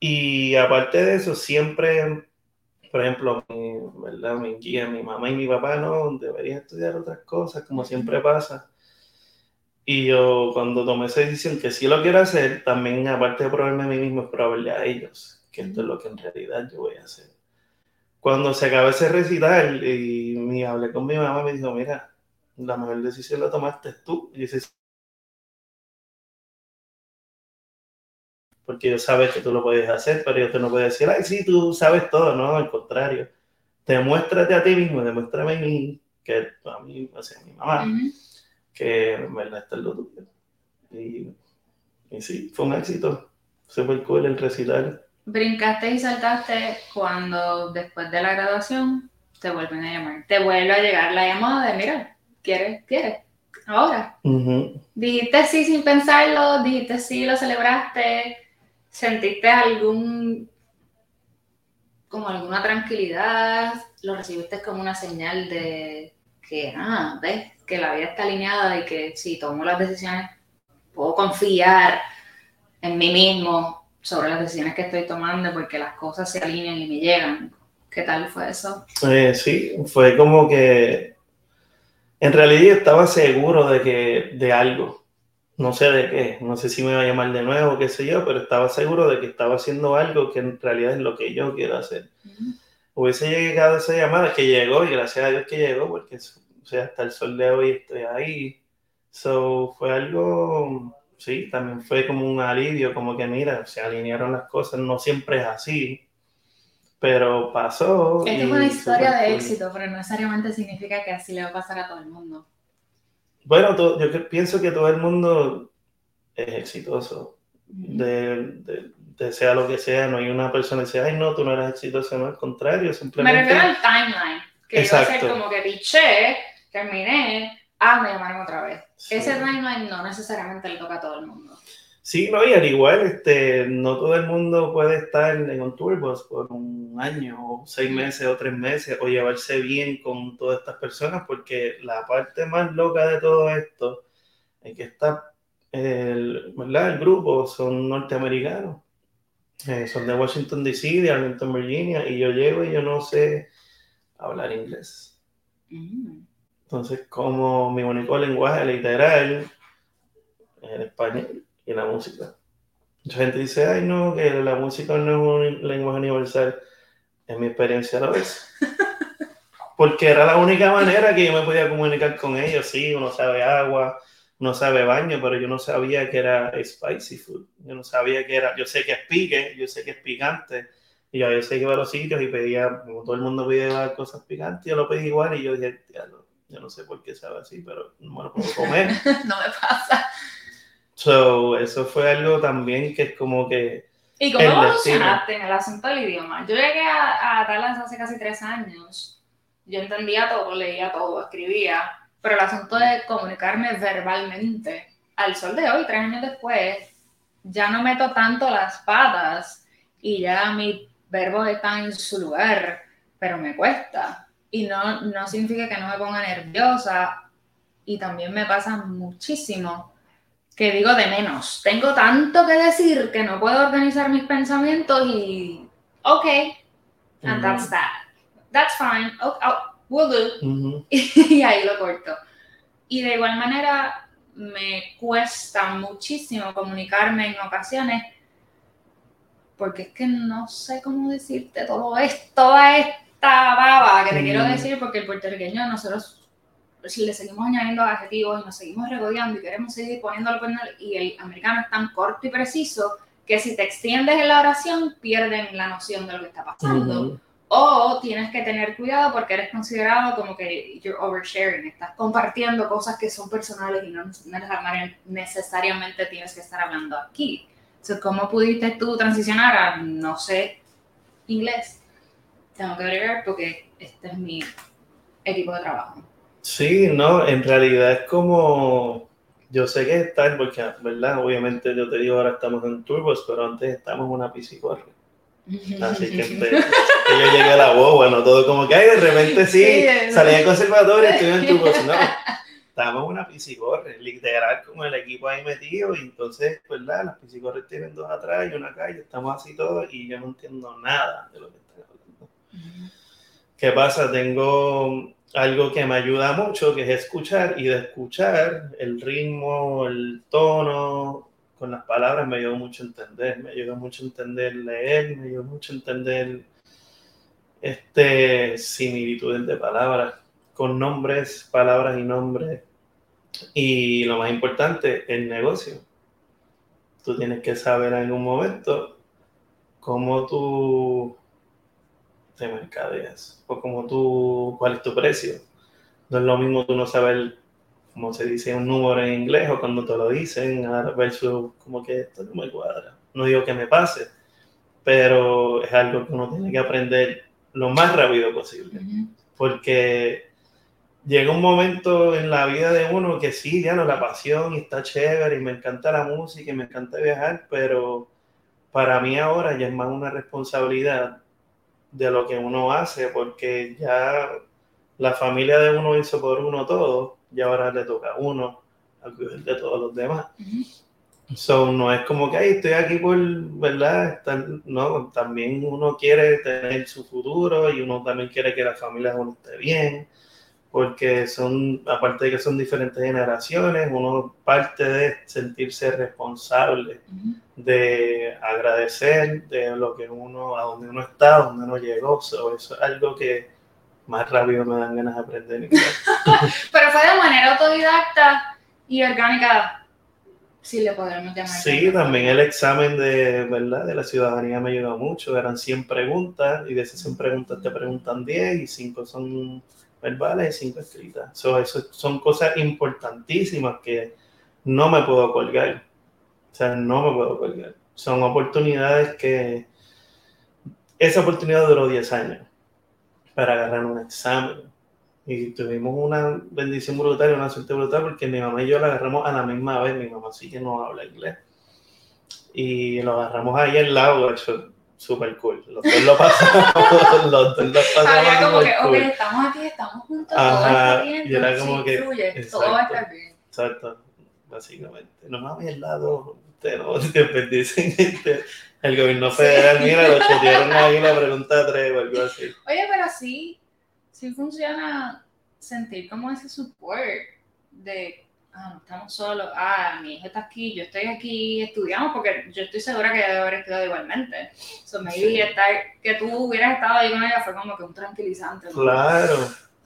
Y aparte de eso, siempre, por ejemplo, mi, ¿verdad? mi guía, mi mamá y mi papá, no, deberían estudiar otras cosas, como siempre pasa. Y yo cuando tomé esa decisión que sí lo quiero hacer, también aparte de probarme a mí mismo, es probarle a ellos, que esto es lo que en realidad yo voy a hacer. Cuando se acaba ese recital y me hablé con mi mamá, me dijo, mira, la mejor decisión la tomaste tú. Y dice, porque yo sabes que tú lo puedes hacer, pero yo te no puedo decir, ay, sí, tú sabes todo, no, al contrario. Demuéstrate a ti mismo, demuéstrame a mí, que a mí, o sea, a mi mamá, que en verdad está es lo tuyo. Y, y sí, fue un éxito, súper cool el recital. Brincaste y saltaste cuando después de la graduación te vuelven a llamar. Te vuelve a llegar la llamada de, mira, ¿quieres? ¿Quieres? Ahora. Dijiste sí sin pensarlo, dijiste sí, lo celebraste ¿Sentiste algún, como alguna tranquilidad? ¿Lo recibiste como una señal de que, ah, ves, que la vida está alineada y que si tomo las decisiones, puedo confiar en mí mismo sobre las decisiones que estoy tomando porque las cosas se alinean y me llegan? ¿Qué tal fue eso? Eh, sí, fue como que en realidad estaba seguro de que de algo no sé de qué, no sé si me va a llamar de nuevo, qué sé yo, pero estaba seguro de que estaba haciendo algo que en realidad es lo que yo quiero hacer. Hubiese llegado esa llamada que llegó y gracias a Dios que llegó, porque o sea, hasta el sol de hoy estoy ahí. So, fue algo, sí, también fue como un alivio, como que mira, se alinearon las cosas, no siempre es así, pero pasó. Esta es una historia de éxito, pero no necesariamente significa que así le va a pasar a todo el mundo. Bueno, yo pienso que todo el mundo es exitoso. De, de, sea lo que sea, no hay una persona que dice, ay, no, tú no eres exitoso, no, al contrario, simplemente. Me refiero al timeline, que Exacto. iba a ser como que piché, terminé, ah, me llamaron otra vez. Ese timeline no necesariamente le toca a todo el mundo. Sí, no, y al igual, este, no todo el mundo puede estar en un tour bus por un año, o seis meses, o tres meses, o llevarse bien con todas estas personas, porque la parte más loca de todo esto es que está, el, ¿verdad? El grupo son norteamericanos, eh, son de Washington DC, de Arlington, Virginia, y yo llego y yo no sé hablar inglés. Mm. Entonces, como mi único lenguaje literal es el español y la música. Mucha gente dice, ay no, que la música no es un lenguaje universal. En mi experiencia lo es. Porque era la única manera que yo me podía comunicar con ellos. Sí, uno sabe agua, uno sabe baño, pero yo no sabía que era spicy food. Yo no sabía que era, yo sé que es pique, yo sé que es picante. Y yo, yo sé que iba a los sitios y pedía, como todo el mundo pide cosas picantes, yo lo pedí igual y yo dije, yo no sé por qué sabe así, pero no me lo puedo comer. no me pasa. So, eso fue algo también que es como que... ¿Y cómo evolucionaste en el asunto del idioma? Yo llegué a, a Dallas hace casi tres años. Yo entendía todo, leía todo, escribía, pero el asunto de comunicarme verbalmente, al sol de hoy, tres años después, ya no meto tanto las patas y ya mi verbo está en su lugar, pero me cuesta. Y no, no significa que no me ponga nerviosa. Y también me pasa muchísimo que digo de menos. Tengo tanto que decir que no puedo organizar mis pensamientos y, ok, and that's that. That's fine, oh, we'll do. y ahí lo corto. Y de igual manera me cuesta muchísimo comunicarme en ocasiones porque es que no sé cómo decirte todo esto, toda baba que te quiero Mm. decir porque el puertorriqueño nosotros si le seguimos añadiendo adjetivos y nos seguimos regodeando y queremos seguir poniéndolo el- y el americano es tan corto y preciso que si te extiendes en la oración pierden la noción de lo que está pasando Ujú. o tienes que tener cuidado porque eres considerado como que you're oversharing, estás compartiendo cosas que son personales y no necesariamente- necesariamente tienes que estar hablando aquí. Entonces, ¿cómo pudiste tú transicionar a no sé inglés? Tengo que agregar porque este es mi equipo de trabajo. Sí, no, en realidad es como, yo sé que es tal, porque, ¿verdad? Obviamente yo te digo, ahora estamos en Turbos, pero antes estábamos en una piscicorre. Así que, empe- que yo llegué a la voz, bueno, todo como que, ay, de repente sí, Sí, salí del conservatorio, estuve en Turbos, no. Estábamos en una piscicorre, literal, como el equipo ahí metido, y entonces, ¿verdad? Las piscicorres tienen dos atrás y una y estamos así todos, y yo no entiendo nada de lo que están hablando. ¿Qué pasa? Tengo algo que me ayuda mucho, que es escuchar, y de escuchar el ritmo, el tono, con las palabras me ayuda mucho a entender, me ayuda mucho a entender leer, me ayuda mucho a entender este, similitudes de palabras, con nombres, palabras y nombres. Y lo más importante, el negocio. Tú tienes que saber en algún momento cómo tú te mercadeas o cómo tú, cuál es tu precio. No es lo mismo tú no saber cómo se dice un número en inglés o cuando te lo dicen versus como que esto no me cuadra. No digo que me pase, pero es algo que uno tiene que aprender lo más rápido posible porque llega un momento en la vida de uno que sí, ya no, la pasión y está chévere y me encanta la música y me encanta viajar, pero para mí ahora ya es más una responsabilidad de lo que uno hace, porque ya la familia de uno hizo por uno todo y ahora le toca a uno a cuidar de todos los demás. So, no es como que, ay, estoy aquí por, ¿verdad? Estar, no, también uno quiere tener su futuro y uno también quiere que la familia de uno esté bien, porque son, aparte de que son diferentes generaciones, uno parte de sentirse responsable, de agradecer de lo que uno, a donde uno está, a donde uno llegó. So, eso es algo que más rápido me dan ganas de aprender. Pero fue de manera autodidacta y orgánica, si le podemos llamar. Sí, también el examen de, ¿verdad? de la ciudadanía me ayudó mucho. Eran 100 preguntas y de esas 100 preguntas te preguntan 10 y 5 son verbales y 5 escritas. So, eso son cosas importantísimas que no me puedo colgar. O sea, no me puedo colgar. Son oportunidades que... Esa oportunidad duró 10 años para agarrar un examen. Y tuvimos una bendición brutal una suerte brutal porque mi mamá y yo la agarramos a la misma vez. Mi mamá sí que no habla inglés. Y lo agarramos ahí al lado, hecho súper cool. Los dos lo pasamos, los dos lo pasamos Había como que, cool. ok, estamos aquí, estamos juntos, Ajá, todo está bien, y era todo como sí, que- fluye, todo va a exacto. estar bien. Exacto, básicamente. No mames al lado, usted no, te dicen este, el gobierno federal, mira, lo chotearon ahí la pregunta 3 o algo así. Oye, pero sí, sí funciona sentir como ese support de, ah, no estamos solos, ah, mi hijo está aquí, yo estoy aquí, estudiamos, porque yo estoy segura que debe haber estudiado igualmente. So, maybe Sí. estar, que tú hubieras estado ahí con ella fue como que un tranquilizante. ¿no? Claro,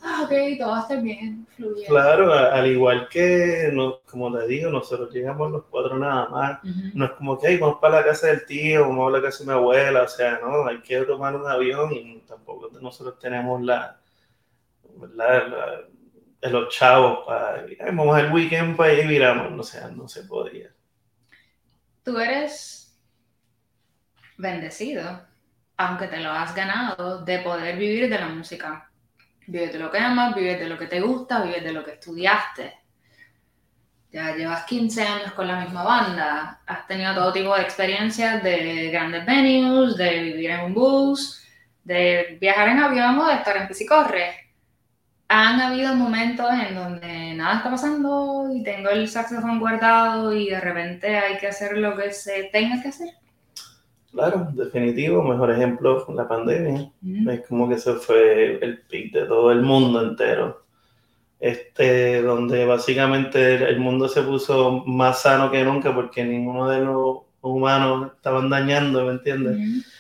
Ah, ok, todo va a estar bien, fluye. claro, al igual que, no, como te digo, nosotros llegamos los cuatro nada más. No es como que "Ay, vamos para la casa del tío, vamos a la casa de mi abuela, o sea, no, hay que tomar un avión y tampoco nosotros tenemos la, la, la- los chavos para, "Ay, vamos al weekend para ir y viramos, o sea, no se podía. Tú eres bendecido, aunque te lo has ganado, de poder vivir de la música. Vives de lo que amas, vives de lo que te gusta, vives de lo que estudiaste. Ya llevas 15 años con la misma banda, has tenido todo tipo de experiencias de grandes venues, de vivir en un bus, de viajar en avión o de estar en piscicorre. Han habido momentos en donde nada está pasando y tengo el saxofón guardado y de repente hay que hacer lo que se tenga que hacer. Claro, definitivo, mejor ejemplo, la pandemia. Es como que se fue el pic de todo el mundo entero. Este, donde básicamente el mundo se puso más sano que nunca porque ninguno de los humanos estaban dañando, ¿me entiendes? Ujú.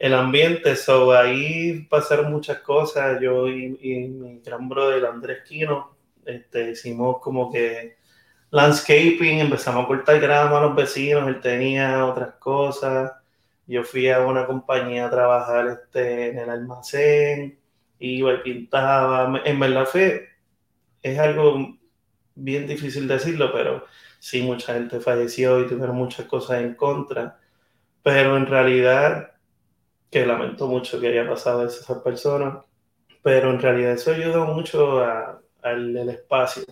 El ambiente. So, ahí pasaron muchas cosas. Yo y, y mi gran brother Andrés Quino este, hicimos como que landscaping, empezamos a cortar grama a los vecinos, él tenía otras cosas. Yo fui a una compañía a trabajar este, en el almacén, iba y pintaba. En verdad es algo bien difícil decirlo, pero sí, mucha gente falleció y tuvieron muchas cosas en contra. Pero en realidad que lamento mucho que haya pasado eso a esas personas, pero en realidad eso ayuda mucho al espacio,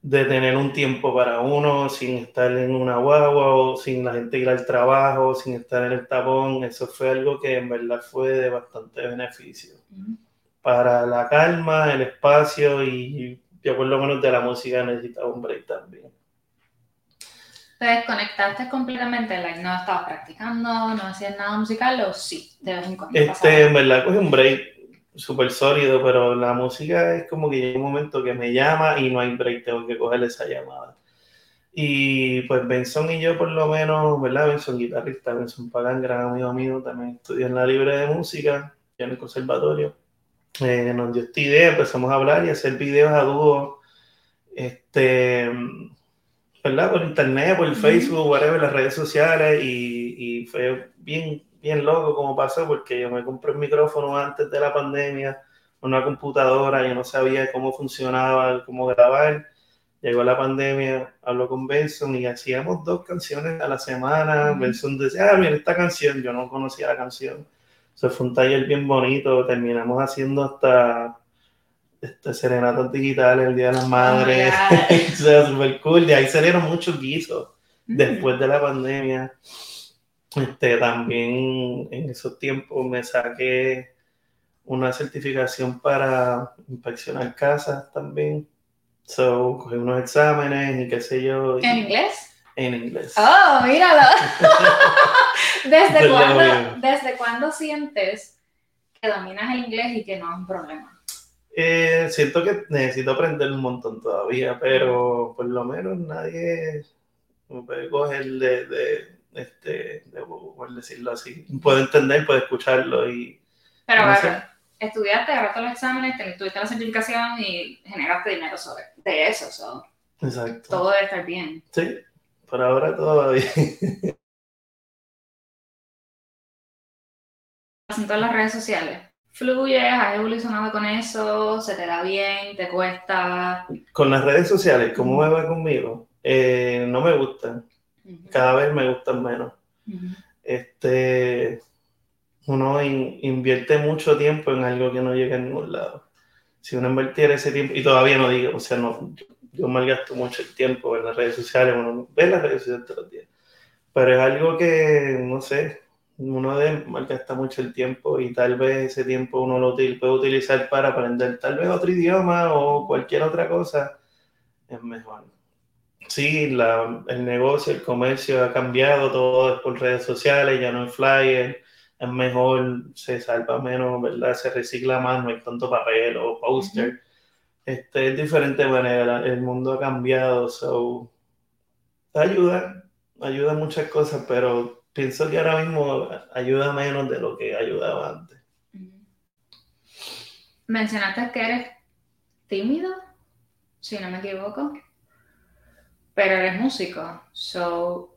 de tener un tiempo para uno sin estar en una guagua o sin la gente ir al trabajo, sin estar en el tapón, eso fue algo que en verdad fue de bastante beneficio. Para la calma, el espacio y yo por lo menos de la música necesitaba un break también. ¿Te desconectaste completamente? Like, ¿No estabas practicando? ¿No hacías nada musical? ¿O sí? De vez en cuando. Este, en verdad, cogí un break súper sólido, pero la música es como que llega un momento que me llama y no hay break, tengo que coger esa llamada. Y pues Benson y yo, por lo menos, ¿verdad? Benson, guitarrista, Benson Pagan, gran amigo mío, también estudió en la libre de música, ya en el conservatorio. Eh, nos dio esta idea, empezamos a hablar y hacer videos a dúo. Este ¿verdad? Por internet, por Facebook, whatever, las redes sociales y, y, fue bien, bien loco como pasó porque yo me compré un micrófono antes de la pandemia, una computadora, yo no sabía cómo funcionaba, cómo grabar. Llegó la pandemia, habló con Benson y hacíamos dos canciones a la semana. Benson decía, ah, mira esta canción, yo no conocía la canción. Se fue un taller bien bonito, terminamos haciendo hasta este, serenatas digitales, el Día de las oh Madres, o sea, súper cool. De ahí salieron muchos guisos mm. después de la pandemia. Este, también en esos tiempos me saqué una certificación para inspeccionar casas también. So, cogí unos exámenes y qué sé yo. ¿En inglés? En inglés. Oh, míralo. ¿Desde, cuándo, ¿Desde cuándo sientes que dominas el inglés y que no es un problema? Eh, siento que necesito aprender un montón todavía, pero por lo menos nadie me puede coger de, de, este, de, por decirlo así. Puedo entender, puedo escucharlo y... Pero no bueno, estudiaste, agarraste los exámenes, tuviste la certificación y generaste dinero sobre de eso. Exacto. Todo debe estar bien. Sí, por ahora todo va bien. en todas las redes sociales fluyes, has evolucionado con eso, se te da bien, te cuesta. Con las redes sociales, ¿cómo me va conmigo? Eh, no me gustan. Cada vez me gustan menos. Este, uno invierte mucho tiempo en algo que no llega a ningún lado. Si uno invirtiera ese tiempo, y todavía no digo, o sea, no, yo, malgasto mucho el tiempo en las redes sociales, uno ve las redes sociales todos los días. Pero es algo que, no sé, uno de malgasta mucho el tiempo y tal vez ese tiempo uno lo puede utilizar para aprender tal vez otro idioma o cualquier otra cosa, es mejor. Sí, la, el negocio, el comercio ha cambiado, todo es por redes sociales, ya no hay flyer, es mejor, se salva menos, ¿verdad? Se recicla más, no hay tanto papel o póster. este, es diferente manera, el mundo ha cambiado, so, ayuda, ayuda muchas cosas, pero pienso que ahora mismo ayuda menos de lo que ayudaba antes. Mencionaste que eres tímido, si no me equivoco, pero eres músico, so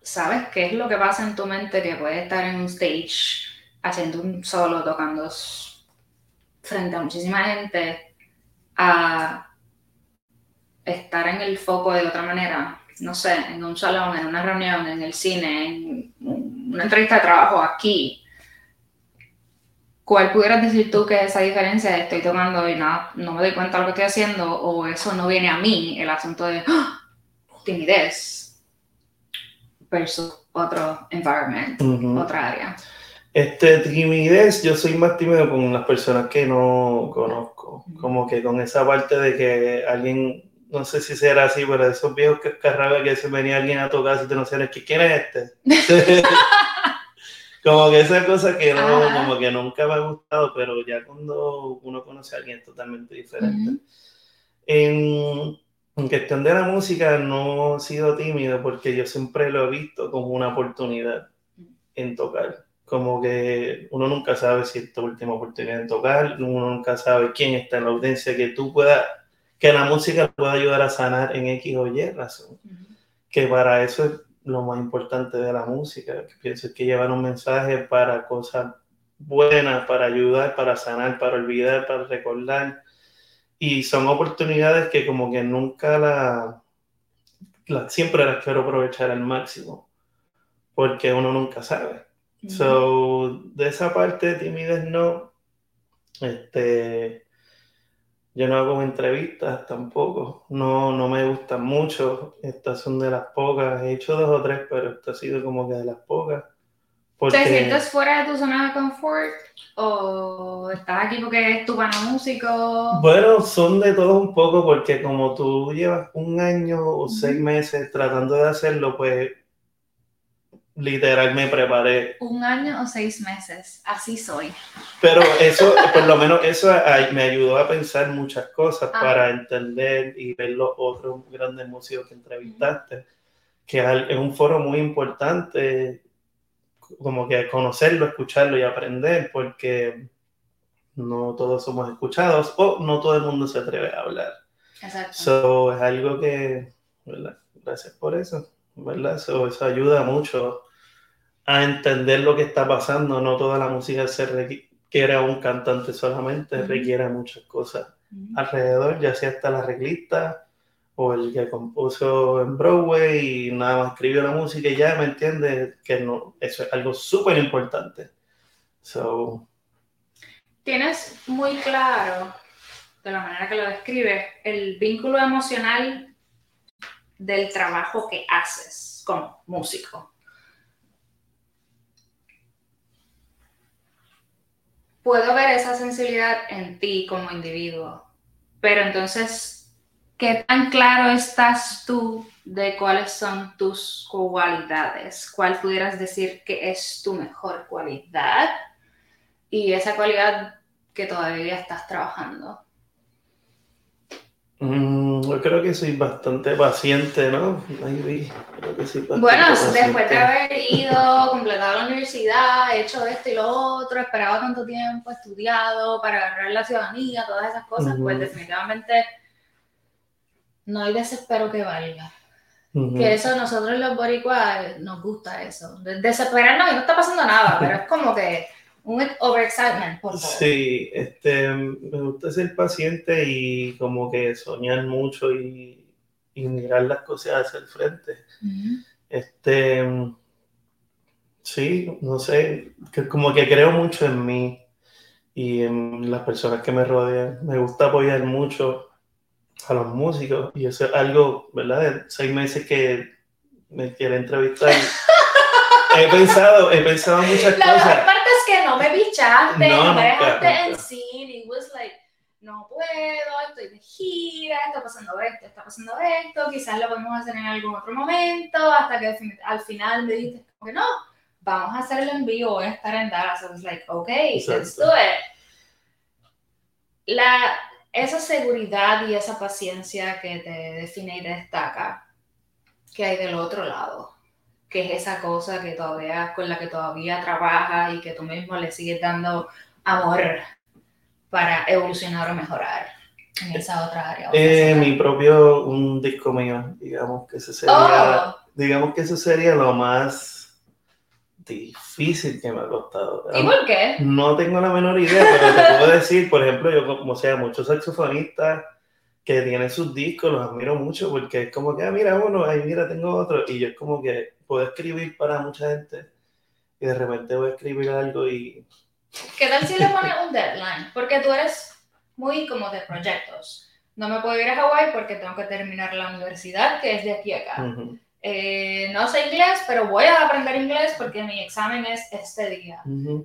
sabes qué es lo que pasa en tu mente que puedes estar en un stage haciendo un solo, tocando frente a muchísima gente, a estar en el foco de otra manera no sé, en un salón, en una reunión, en el cine, en una entrevista de trabajo aquí, ¿cuál pudieras decir tú que esa diferencia estoy tomando y nada, no me doy cuenta de lo que estoy haciendo o eso no viene a mí, el asunto de ¡ah! timidez versus otro environment, otra área? Este, timidez, yo soy más tímido con las personas que no conozco, como que con esa parte de que alguien no sé si será así, pero esos viejos que que se venía alguien a tocar si te no sabes quién es este. como que esa cosa que no, como que nunca me ha gustado, pero ya cuando uno conoce a alguien es totalmente diferente. en, en, cuestión de la música no he sido tímido porque yo siempre lo he visto como una oportunidad en tocar como que uno nunca sabe si es tu última oportunidad de tocar, uno nunca sabe quién está en la audiencia, que tú puedas, que la música pueda ayudar a sanar en X o Y razón. Que para eso es lo más importante de la música, que pienso que llevar un mensaje para cosas buenas, para ayudar, para sanar, para olvidar, para recordar. Y son oportunidades que como que nunca la, la siempre las quiero aprovechar al máximo, porque uno nunca sabe. So, de esa parte, timidez no. Este, yo no hago entrevistas tampoco. No, no me gustan mucho. Estas son de las pocas. He hecho dos o tres, pero esta ha sido como que de las pocas. ¿Te sientes fuera de tu zona de confort? ¿O estás aquí porque es tu pana músico? Bueno, son de todo un poco, porque como tú llevas un año o seis meses tratando de hacerlo, pues literal me preparé. Un año o seis meses, así soy. Pero eso, por lo menos eso me ayudó a pensar muchas cosas ah. para entender y ver los otros grandes músicos que entrevistaste, que es un foro muy importante, como que conocerlo, escucharlo y aprender, porque no todos somos escuchados o no todo el mundo se atreve a hablar. Exacto. So, es algo que, Gracias por eso. ¿Verdad? Eso, eso, ayuda mucho a entender lo que está pasando. No toda la música se requiere a un cantante solamente, requiere muchas cosas alrededor, ya sea hasta la arreglista o el que compuso en Broadway y nada más escribió la música y ya me entiende que no, eso es algo súper importante. So, Tienes muy claro, de la manera que lo describes, el vínculo emocional del trabajo que haces como músico. Puedo ver esa sensibilidad en ti como individuo, pero entonces, ¿qué tan claro estás tú de cuáles son tus cualidades? ¿Cuál pudieras decir que es tu mejor cualidad? Y esa cualidad que todavía estás trabajando. Mm, yo creo que soy bastante paciente, ¿no? bueno, después de haber ido, completado la universidad, hecho esto y lo otro, esperado tanto tiempo, estudiado para agarrar la ciudadanía, todas esas cosas, pues definitivamente no hay desespero que valga. Que eso nosotros los boricuas nos gusta eso. Desesperarnos y no está pasando nada, pero es como que un overexcitement por Sí, este, me gusta ser paciente y como que soñar mucho y, mirar las cosas hacia el frente. Este, sí, no sé, que como que creo mucho en mí y en las personas que me rodean. Me gusta apoyar mucho a los músicos y eso es algo, ¿verdad? De seis meses que me quiere entrevistar. he pensado, he pensado muchas cosas que bichaste, no, me dejaste en sí, y was like, no puedo, estoy de gira, está pasando esto, está pasando esto, quizás lo podemos hacer en algún otro momento, hasta que al final me dijiste que no, vamos a hacerlo en vivo, voy a estar en Dallas. I was like, ok, let's do it. La, esa seguridad y esa paciencia que te define y te destaca, que hay del otro lado que es esa cosa que todavía, con la que todavía trabajas y que tú mismo le sigues dando amor para evolucionar o mejorar en esa otra área? Eh, mi propio, un disco mío, digamos que ese sería, oh. digamos que eso sería lo más difícil que me ha costado. ¿Y por qué? No tengo la menor idea, pero te puedo decir, por ejemplo, yo como sea, muchos saxofonistas que tienen sus discos, los admiro mucho porque es como que, ah, mira uno, ahí mira, tengo otro, y yo es como que puedo escribir para mucha gente y de repente voy a escribir algo y... ¿Qué tal si le pones un deadline? Porque tú eres muy como de proyectos. No me puedo ir a Hawái porque tengo que terminar la universidad, que es de aquí acá. Eh, no sé inglés, pero voy a aprender inglés porque mi examen es este día.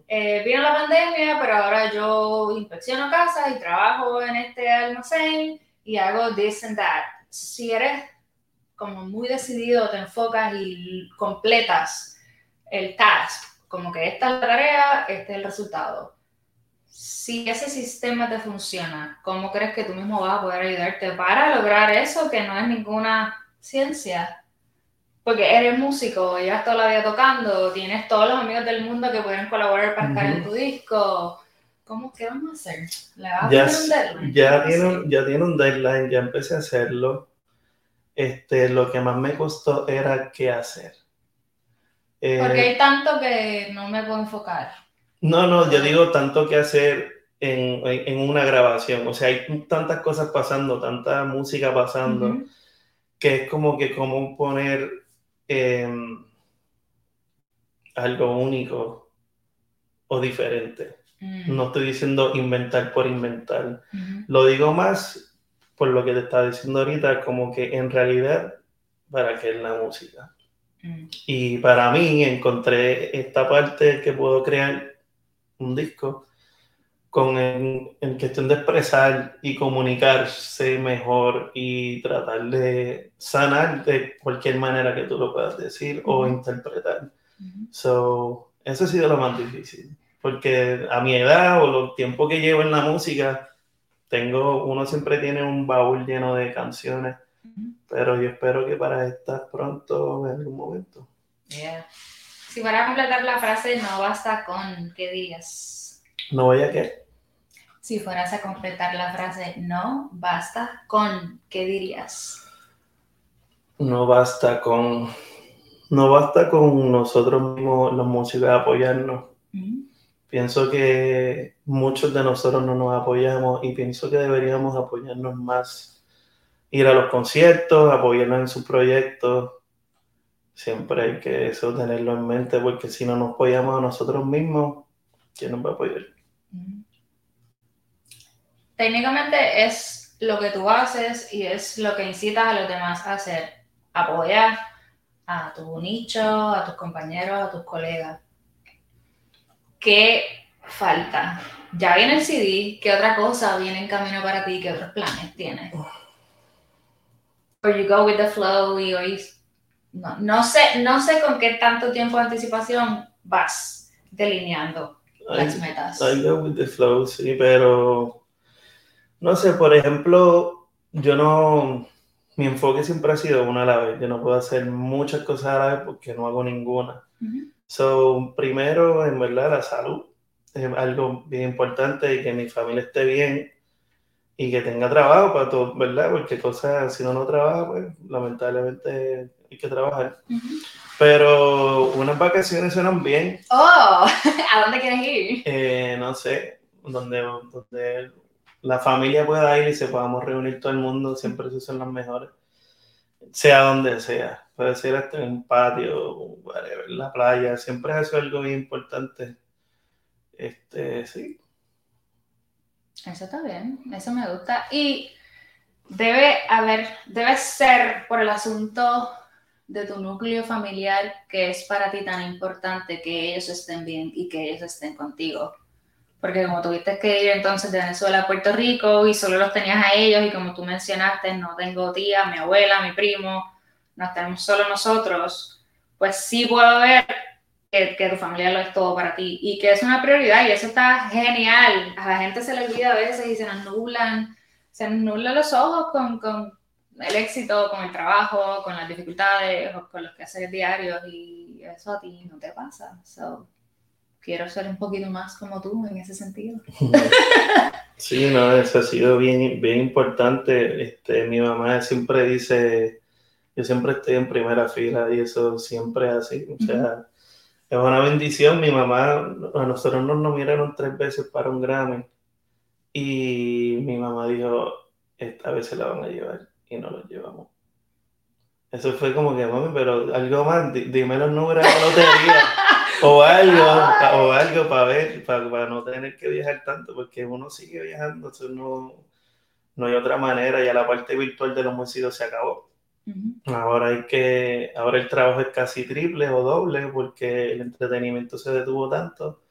Eh, vino la pandemia, pero ahora yo inspecciono casas y trabajo en este almacén y hago this and that. Si eres como muy decidido, te enfocas y completas el task, como que esta es la tarea, este es el resultado. Si ese sistema te funciona, ¿cómo crees que tú mismo vas a poder ayudarte para lograr eso que no es ninguna ciencia? porque eres músico, llevas toda la vida tocando, tienes todos los amigos del mundo que pueden colaborar para estar en tu disco. ¿Cómo, ¿Qué vamos a hacer? ¿Le vas a Ya, un deadline? ya, tiene, un- ya tiene un deadline, ya empecé a hacerlo. Este, lo que más me costó era qué hacer. Eh, Porque hay tanto que no me puedo enfocar. No, no, yo digo tanto que hacer en, en- en una grabación. O sea, hay tantas cosas pasando, tanta música pasando, Ujú. que es como que como poner em, algo único o diferente. Mm. No estoy diciendo inventar por inventar. Ujú. Lo digo más por lo que te estaba diciendo ahorita, como que en realidad, ¿para qué es la música? Mm. Y para mí encontré esta parte que puedo crear un disco con en, en cuestión de expresar y comunicarse mejor y tratar de sanar de cualquier manera que tú lo puedas decir o interpretar. So, eso ha sido lo más difícil, porque a mi edad o el tiempo que llevo en la música, tengo, uno siempre tiene un baúl lleno de canciones, pero yo espero que para estar pronto en algún momento. Yeah. Si fuera a completar la frase, no basta con, ¿qué dirías? No voy a que Si fueras a completar la frase, no basta con, ¿qué dirías? no basta con no basta con nosotros mismos los músicos apoyarnos. Pienso que muchos de nosotros no nos apoyamos y pienso que deberíamos apoyarnos más. Ir a los conciertos, apoyarnos en sus proyectos. Siempre hay que eso tenerlo en mente porque si no nos apoyamos a nosotros mismos, ¿quién nos va a apoyar? Técnicamente es lo que tú haces y es lo que incitas a los demás a hacer. Apoyar a tu nicho, a tus compañeros, a tus colegas. ¿Qué falta? Ya viene el CD, ¿qué otra cosa viene en camino para ti? ¿Qué otros planes tienes? Or you go with the flow y hoy no, no sé, no sé con qué tanto tiempo de anticipación vas delineando las metas. I go with the flow, sí, pero no sé, por ejemplo, yo no, mi enfoque siempre ha sido una a la vez. Yo no puedo hacer muchas cosas a la vez porque no hago ninguna. Ujú. So, primero, en verdad, la salud es algo bien importante y que mi familia esté bien y que tenga trabajo para todo, ¿verdad? Porque cosas, si uno no trabaja, pues lamentablemente hay que trabajar. Pero unas vacaciones suenan bien, Oh, ¿a dónde quieres ir? eh, no sé, donde, donde la familia pueda ir y se podamos reunir todo el mundo, siempre esos son los mejores. Sea donde sea, puede ser hasta en un patio, en la playa, siempre eso es algo bien importante. Este, sí, Eso está bien, eso me gusta. Y debe haber, debe ser por el asunto de tu núcleo familiar que es para ti tan importante que ellos estén bien y que ellos estén contigo. Porque como tuviste que ir entonces de Venezuela a Puerto Rico y solo los tenías a ellos y como tú mencionaste, no tengo tía, mi abuela, mi primo, nos tenemos solo nosotros, pues sí puedo ver que, que tu familia lo es todo para ti y que es una prioridad y eso está genial. A la gente se le olvida a veces y se nos se nos los ojos con, con el éxito, con el trabajo, con las dificultades, con los quehaceres diarios y eso a ti no te pasa. So, quiero ser un poquito más como tú en ese sentido. sí, no, eso ha sido bien, bien importante. Este, mi mamá siempre dice, yo siempre estoy en primera fila y eso siempre es así. O sea, es una bendición. Mi mamá, a nosotros nos nominaron tres veces para un Grammy y mi mamá dijo, esta vez se la van a llevar y no lo llevamos. Eso fue como que, mami, pero algo más, di- dime los números de la lotería o algo, o algo para ver, para, para no tener que viajar tanto, porque uno sigue viajando, eso no, no hay otra manera, ya la parte virtual de los músicos se acabó. Ujú. Ahora hay que, ahora el trabajo es casi triple o doble porque el entretenimiento se detuvo tanto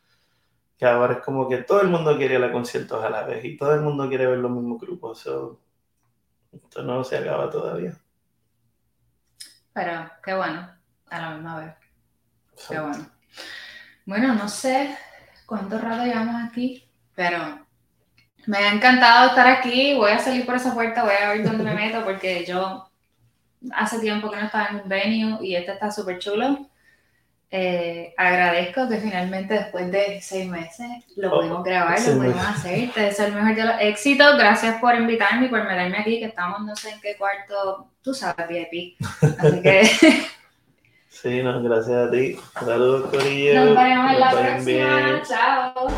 que ahora es como que todo el mundo quiere ir a conciertos a la vez y todo el mundo quiere ver los mismos grupos. So, esto no se acaba todavía. Pero qué bueno, a la misma vez. So, Qué bueno. Bueno, no sé cuánto rato llevamos aquí, pero me ha encantado estar aquí. Voy a salir por esa puerta, voy a ver dónde me meto, porque yo hace tiempo que no estaba en un venue y este está súper chulo. Eh, agradezco que finalmente después de seis meses lo Oh, pudimos grabar, sí, lo pudimos hacer. Te deseo el mejor de los éxitos. Gracias por invitarme y por meterme aquí, que estamos no sé en qué cuarto, tú sabes, VIP. Así que Sí, no, gracias a ti. Saludos, Corillo. nos veremos en la próxima. bien. Chao.